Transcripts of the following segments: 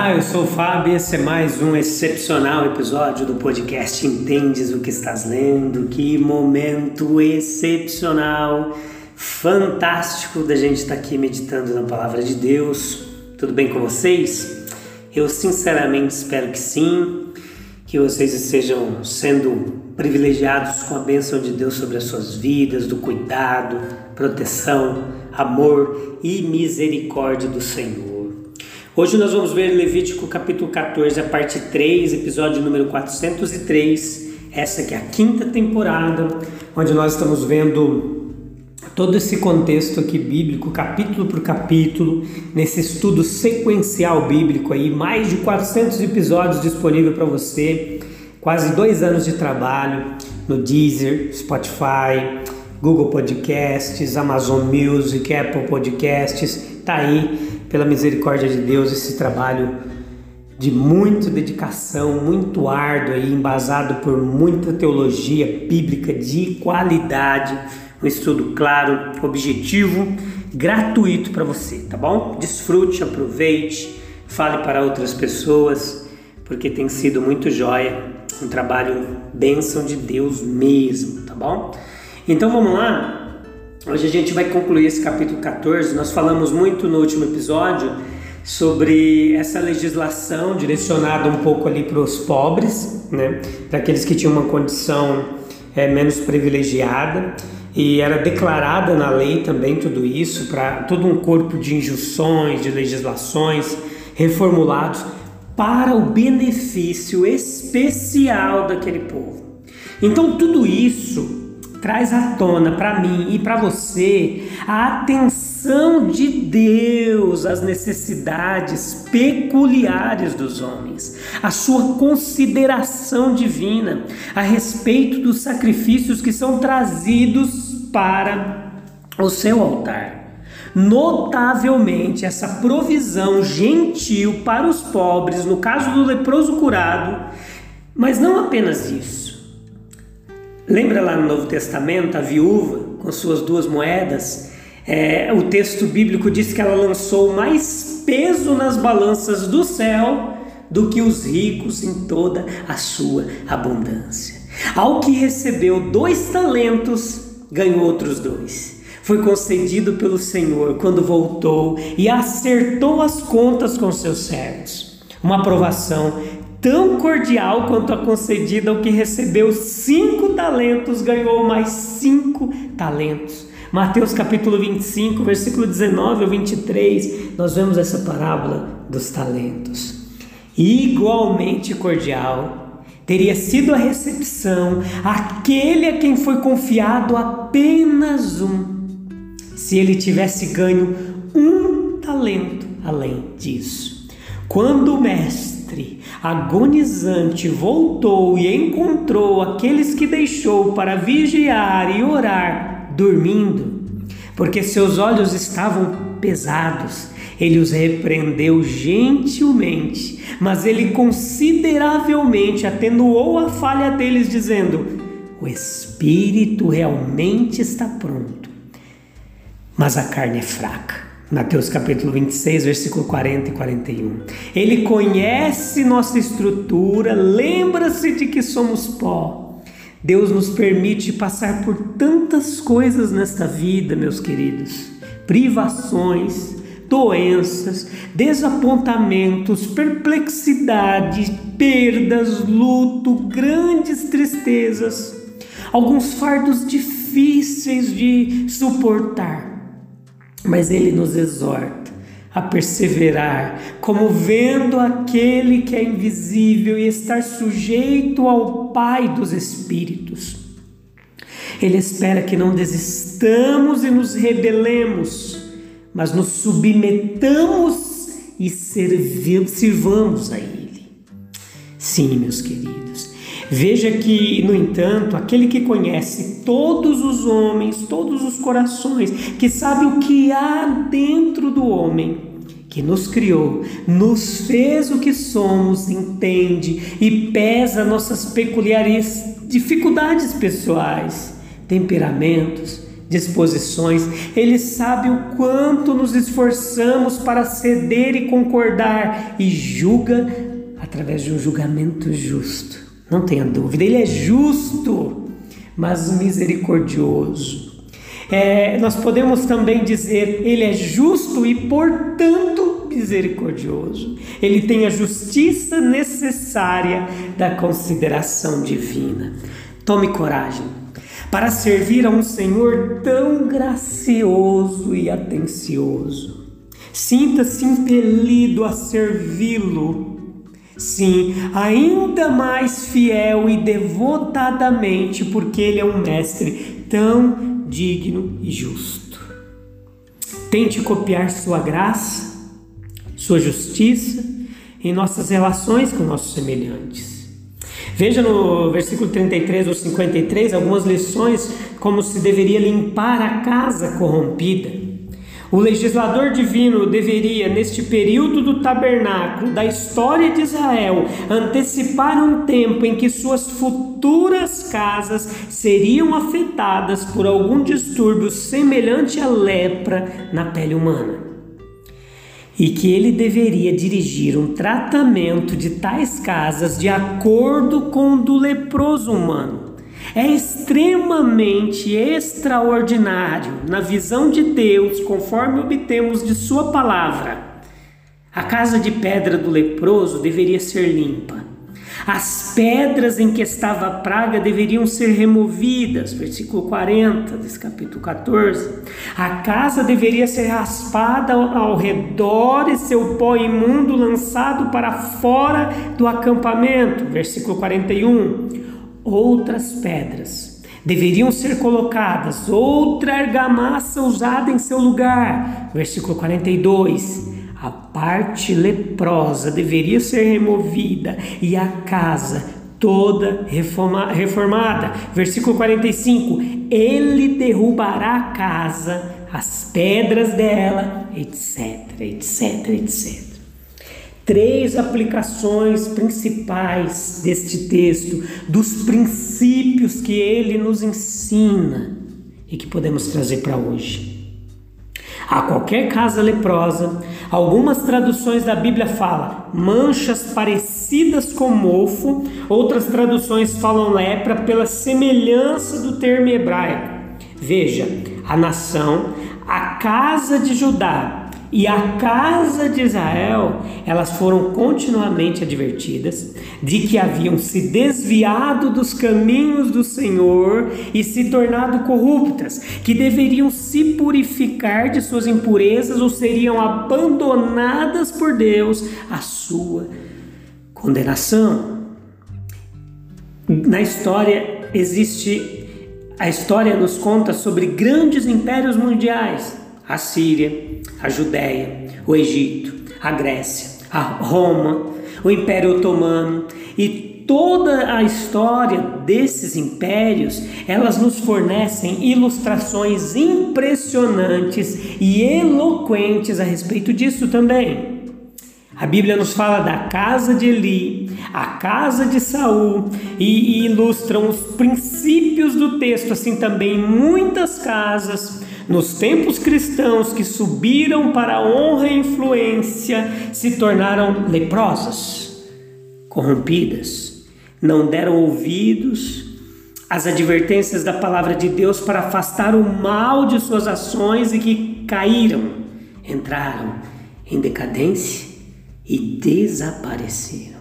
Olá, eu sou o Fábio e esse é mais um excepcional episódio do podcast Entendes o que estás lendo? Que momento excepcional, fantástico da gente estar aqui meditando na palavra de Deus. Tudo bem com vocês? Eu sinceramente espero que sim, que vocês estejam sendo privilegiados com a bênção de Deus sobre as suas vidas, do cuidado, proteção, amor e misericórdia do Senhor. Hoje nós vamos ver Levítico capítulo 14, a parte 3, episódio número 403. Essa que é a quinta temporada, onde nós estamos vendo todo esse contexto aqui bíblico, capítulo por capítulo, nesse estudo sequencial bíblico aí, mais de 400 episódios disponível para você, quase dois anos de trabalho no Deezer, Spotify, Google Podcasts, Amazon Music, Apple Podcasts, tá aí pela misericórdia de Deus, esse trabalho de muita dedicação, muito árduo aí, embasado por muita teologia bíblica de qualidade, um estudo claro, objetivo, gratuito para você, tá bom? Desfrute, aproveite, fale para outras pessoas, porque tem sido muito jóia, um trabalho bênção de Deus mesmo, tá bom? Então vamos lá, Hoje a gente vai concluir esse capítulo 14. Nós falamos muito no último episódio sobre essa legislação direcionada um pouco ali para os pobres, né? para aqueles que tinham uma condição é, menos privilegiada. E era declarada na lei também tudo isso, para todo um corpo de injunções, de legislações reformulados para o benefício especial daquele povo. Então, tudo isso traz à tona para mim e para você a atenção de Deus às necessidades peculiares dos homens, a sua consideração divina a respeito dos sacrifícios que são trazidos para o seu altar. Notavelmente, essa provisão gentil para os pobres, no caso do leproso curado, mas não apenas isso Lembra lá no Novo Testamento a viúva com suas duas moedas? É, o texto bíblico diz que ela lançou mais peso nas balanças do céu do que os ricos em toda a sua abundância. Ao que recebeu dois talentos, ganhou outros dois. Foi concedido pelo Senhor quando voltou e acertou as contas com seus servos. Uma aprovação tão cordial quanto a concedida ao que recebeu cinco talentos, ganhou mais cinco talentos. Mateus capítulo 25, versículo 19 ao 23, nós vemos essa parábola dos talentos. Igualmente cordial teria sido a recepção aquele a quem foi confiado apenas um, se ele tivesse ganho um talento além disso. Quando o mestre agonizante, voltou e encontrou aqueles que deixou para vigiar e orar, dormindo, porque seus olhos estavam pesados. Ele os repreendeu gentilmente, mas ele consideravelmente atenuou a falha deles, dizendo: O espírito realmente está pronto, mas a carne é fraca. Mateus capítulo 26, versículo 40 e 41. Ele conhece nossa estrutura, lembra-se de que somos pó. Deus nos permite passar por tantas coisas nesta vida, meus queridos. Privações, doenças, desapontamentos, perplexidade, perdas, luto, grandes tristezas, alguns fardos difíceis de suportar mas ele nos exorta a perseverar, como vendo aquele que é invisível e estar sujeito ao Pai dos Espíritos. Ele espera que não desistamos e nos rebelemos, mas nos submetamos e sirvamos a Ele. Sim, meus queridos. Veja que, no entanto, aquele que conhece todos os homens, todos os corações, que sabe o que há dentro do homem, que nos criou, nos fez o que somos, entende e pesa nossas peculiares dificuldades pessoais, temperamentos, disposições. Ele sabe o quanto nos esforçamos para ceder e concordar e julga através de um julgamento justo. Não tenha dúvida, ele é justo, mas misericordioso. É, nós podemos também dizer, ele é justo e, portanto, misericordioso. Ele tem a justiça necessária da consideração divina. Tome coragem para servir a um Senhor tão gracioso e atencioso. Sinta-se impelido a servi-lo. Sim, ainda mais fiel e devotadamente, porque Ele é um mestre tão digno e justo. Tente copiar sua graça, sua justiça em nossas relações com nossos semelhantes. Veja no versículo 33 ou 53 algumas lições como se deveria limpar a casa corrompida. O legislador divino deveria, neste período do tabernáculo, da história de Israel, antecipar um tempo em que suas futuras casas seriam afetadas por algum distúrbio semelhante à lepra na pele humana. E que ele deveria dirigir um tratamento de tais casas de acordo com o do leproso humano é extremamente extraordinário na visão de Deus, conforme obtemos de Sua palavra. A casa de pedra do leproso deveria ser limpa. As pedras em que estava a praga deveriam ser removidas, versículo 40 desse capítulo 14. A casa deveria ser raspada ao redor e seu pó imundo lançado para fora do acampamento, versículo 41 outras pedras. Deveriam ser colocadas outra argamassa usada em seu lugar. Versículo 42. A parte leprosa deveria ser removida e a casa toda reforma, reformada. Versículo 45: Ele derrubará a casa, as pedras dela, etc, etc, etc três aplicações principais deste texto, dos princípios que ele nos ensina e que podemos trazer para hoje. A qualquer casa leprosa, algumas traduções da Bíblia falam manchas parecidas com mofo, outras traduções falam lepra pela semelhança do termo hebraico. Veja, a nação, a casa de Judá e a casa de Israel, elas foram continuamente advertidas de que haviam se desviado dos caminhos do Senhor e se tornado corruptas, que deveriam se purificar de suas impurezas ou seriam abandonadas por Deus à sua condenação. Na história existe a história nos conta sobre grandes impérios mundiais a Síria, a Judéia, o Egito, a Grécia, a Roma, o Império Otomano e toda a história desses impérios, elas nos fornecem ilustrações impressionantes e eloquentes a respeito disso também. A Bíblia nos fala da casa de Eli, a casa de Saul e, e ilustram os princípios do texto, assim também muitas casas nos tempos cristãos que subiram para a honra e influência se tornaram leprosas, corrompidas, não deram ouvidos às advertências da palavra de Deus para afastar o mal de suas ações e que caíram, entraram em decadência e desapareceram.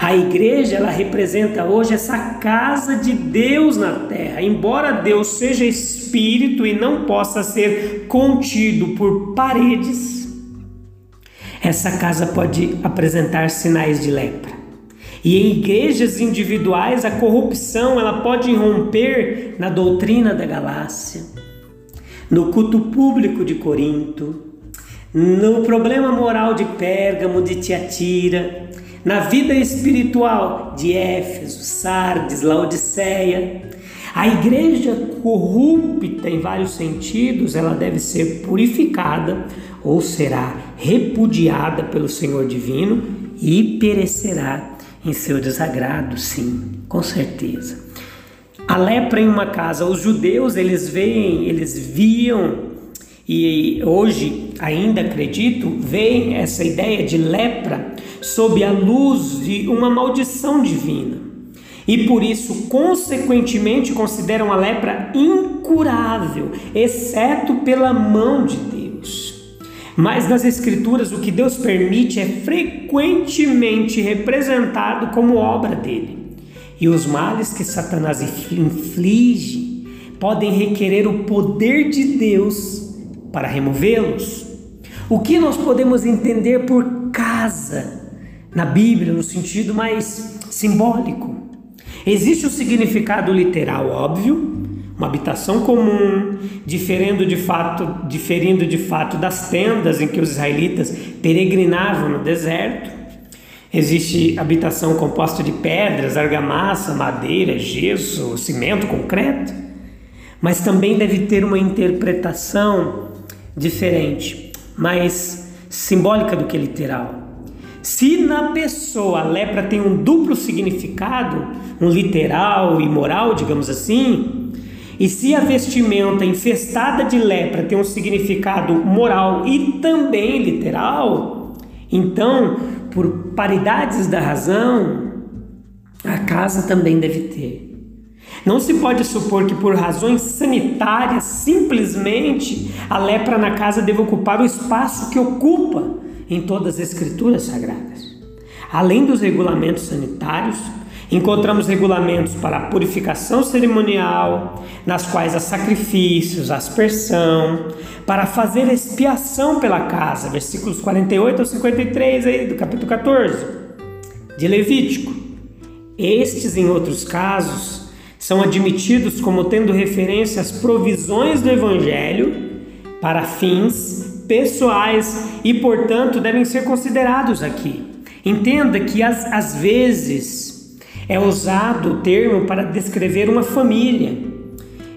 A igreja ela representa hoje essa casa de Deus na terra. Embora Deus seja espírito e não possa ser contido por paredes, essa casa pode apresentar sinais de lepra. E em igrejas individuais a corrupção ela pode irromper na doutrina da galáxia, no culto público de Corinto, no problema moral de Pérgamo, de Tiatira, na vida espiritual de Éfeso, Sardes, Laodiceia. A igreja corrupta em vários sentidos, ela deve ser purificada ou será repudiada pelo Senhor divino e perecerá em seu desagrado, sim, com certeza. A lepra em uma casa, os judeus eles veem, eles viam e hoje ainda acredito, veem essa ideia de lepra sob a luz de uma maldição divina. E por isso, consequentemente, consideram a lepra incurável, exceto pela mão de Deus. Mas nas Escrituras, o que Deus permite é frequentemente representado como obra dele. E os males que Satanás inflige podem requerer o poder de Deus para removê-los. O que nós podemos entender por casa na Bíblia, no sentido mais simbólico? Existe o significado literal óbvio, uma habitação comum, diferindo de fato, diferindo de fato das tendas em que os israelitas peregrinavam no deserto. Existe habitação composta de pedras, argamassa, madeira, gesso, cimento, concreto. Mas também deve ter uma interpretação diferente, mais simbólica do que literal. Se na pessoa a lepra tem um duplo significado, um literal e moral, digamos assim, e se a vestimenta infestada de lepra tem um significado moral e também literal, então, por paridades da razão, a casa também deve ter. Não se pode supor que por razões sanitárias, simplesmente a lepra na casa deve ocupar o espaço que ocupa em todas as escrituras sagradas. Além dos regulamentos sanitários, Encontramos regulamentos para a purificação cerimonial, nas quais há sacrifícios, aspersão, para fazer expiação pela casa, versículos 48 ao 53 aí do capítulo 14 de Levítico. Estes, em outros casos, são admitidos como tendo referência às provisões do Evangelho para fins pessoais e, portanto, devem ser considerados aqui. Entenda que às, às vezes é usado o termo para descrever uma família.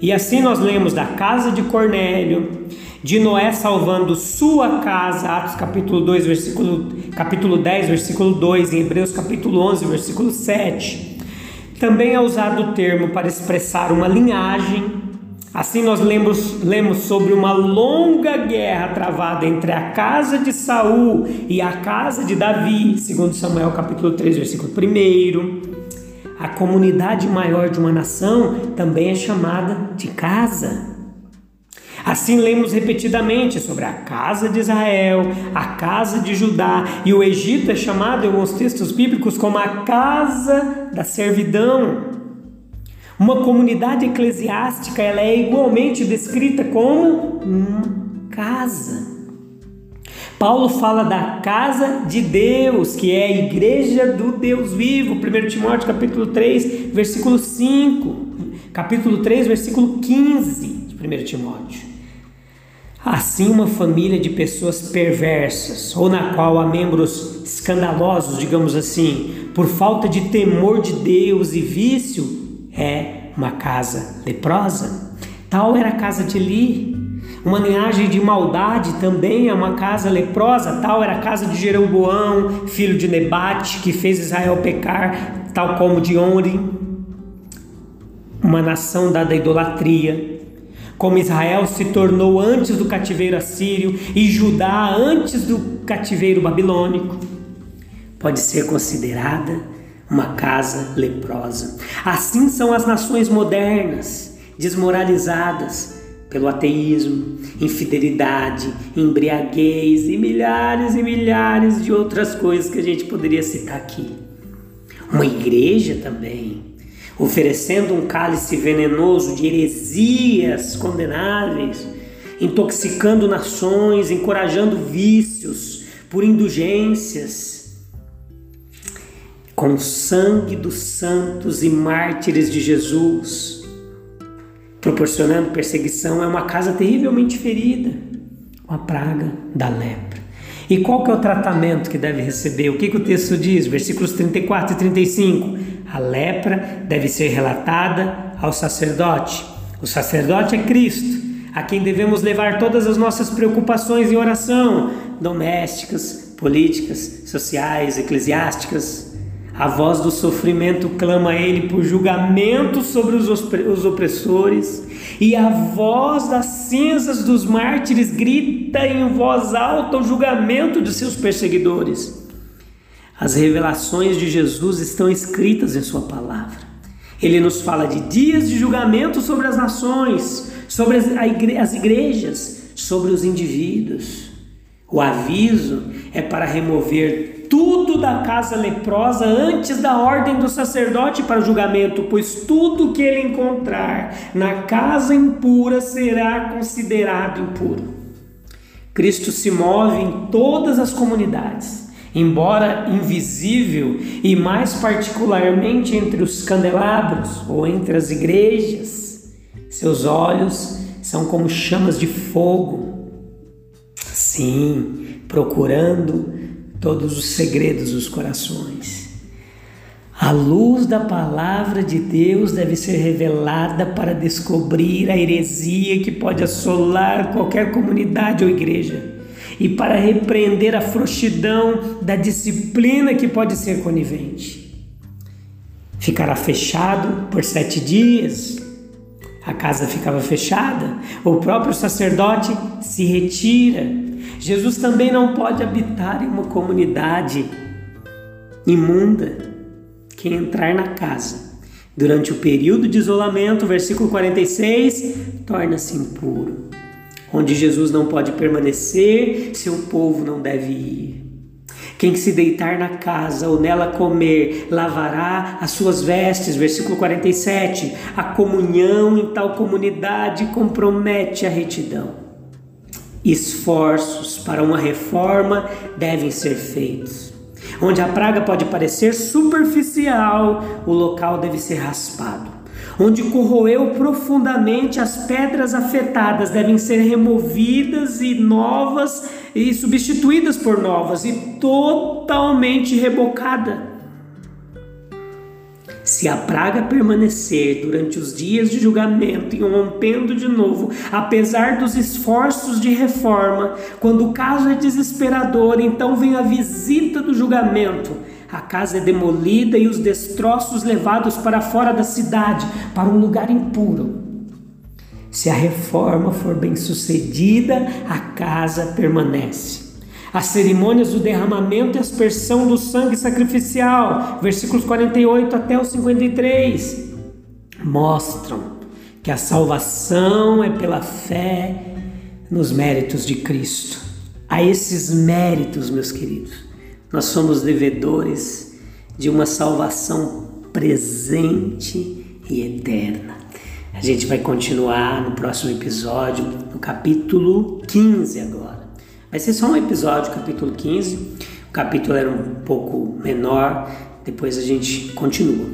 E assim nós lemos da casa de Cornélio, de Noé salvando sua casa, Atos capítulo 2, versículo, capítulo 10, versículo 2, em Hebreus capítulo 11, versículo 7. Também é usado o termo para expressar uma linhagem. Assim nós lemos, lemos sobre uma longa guerra travada entre a casa de Saul e a casa de Davi, segundo Samuel capítulo 3, versículo 1. A comunidade maior de uma nação também é chamada de casa. Assim lemos repetidamente sobre a casa de Israel, a casa de Judá, e o Egito é chamado em alguns textos bíblicos como a casa da servidão. Uma comunidade eclesiástica ela é igualmente descrita como uma casa. Paulo fala da casa de Deus, que é a igreja do Deus vivo, 1 Timóteo capítulo 3, versículo 5, capítulo 3, versículo 15 de 1 Timóteo. Assim, uma família de pessoas perversas, ou na qual há membros escandalosos, digamos assim, por falta de temor de Deus e vício, é uma casa leprosa. Tal era a casa de Eli, uma linhagem de maldade também é uma casa leprosa, tal era a casa de Jeroboão, filho de Nebate, que fez Israel pecar, tal como de Onri, uma nação dada à idolatria. Como Israel se tornou antes do cativeiro assírio e Judá antes do cativeiro babilônico, pode ser considerada uma casa leprosa. Assim são as nações modernas, desmoralizadas, pelo ateísmo, infidelidade, embriaguez e milhares e milhares de outras coisas que a gente poderia citar aqui. Uma igreja também, oferecendo um cálice venenoso de heresias condenáveis, intoxicando nações, encorajando vícios por indulgências. Com o sangue dos santos e mártires de Jesus, proporcionando perseguição, é uma casa terrivelmente ferida, uma praga da lepra. E qual que é o tratamento que deve receber? O que, que o texto diz? Versículos 34 e 35. A lepra deve ser relatada ao sacerdote. O sacerdote é Cristo, a quem devemos levar todas as nossas preocupações em oração, domésticas, políticas, sociais, eclesiásticas. A voz do sofrimento clama a Ele por julgamento sobre os opressores, e a voz das cinzas dos mártires grita em voz alta o julgamento de seus perseguidores. As revelações de Jesus estão escritas em Sua palavra. Ele nos fala de dias de julgamento sobre as nações, sobre as igrejas, sobre os indivíduos. O aviso é para remover tudo da casa leprosa antes da ordem do sacerdote para julgamento, pois tudo que ele encontrar na casa impura será considerado impuro. Cristo se move em todas as comunidades, embora invisível e mais particularmente entre os candelabros ou entre as igrejas. Seus olhos são como chamas de fogo. Sim, procurando todos os segredos dos corações. A luz da palavra de Deus deve ser revelada para descobrir a heresia que pode assolar qualquer comunidade ou igreja e para repreender a frouxidão da disciplina que pode ser conivente. Ficará fechado por sete dias. A casa ficava fechada, o próprio sacerdote se retira Jesus também não pode habitar em uma comunidade imunda. Quem entrar na casa durante o período de isolamento, versículo 46, torna-se impuro. Onde Jesus não pode permanecer, seu povo não deve ir. Quem se deitar na casa ou nela comer, lavará as suas vestes. Versículo 47. A comunhão em tal comunidade compromete a retidão. Esforços para uma reforma devem ser feitos. Onde a praga pode parecer superficial, o local deve ser raspado. Onde corroeu profundamente, as pedras afetadas devem ser removidas e novas e substituídas por novas e totalmente rebocada. Se a praga permanecer durante os dias de julgamento e rompendo de novo, apesar dos esforços de reforma, quando o caso é desesperador, então vem a visita do julgamento. A casa é demolida e os destroços levados para fora da cidade, para um lugar impuro. Se a reforma for bem sucedida, a casa permanece. As cerimônias do derramamento e aspersão do sangue sacrificial, versículos 48 até o 53, mostram que a salvação é pela fé nos méritos de Cristo. A esses méritos, meus queridos, nós somos devedores de uma salvação presente e eterna. A gente vai continuar no próximo episódio, no capítulo 15 agora. Vai ser só um episódio, capítulo 15. O capítulo era um pouco menor, depois a gente continua.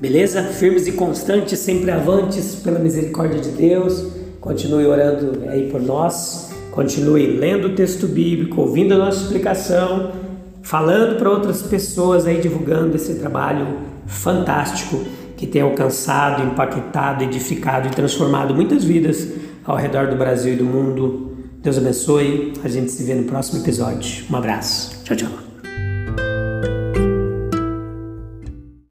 Beleza? Firmes e constantes, sempre avantes pela misericórdia de Deus. Continue orando aí por nós. Continue lendo o texto bíblico, ouvindo a nossa explicação, falando para outras pessoas aí, divulgando esse trabalho fantástico que tem alcançado, impactado, edificado e transformado muitas vidas ao redor do Brasil e do mundo Deus abençoe. A gente se vê no próximo episódio. Um abraço. Tchau, tchau.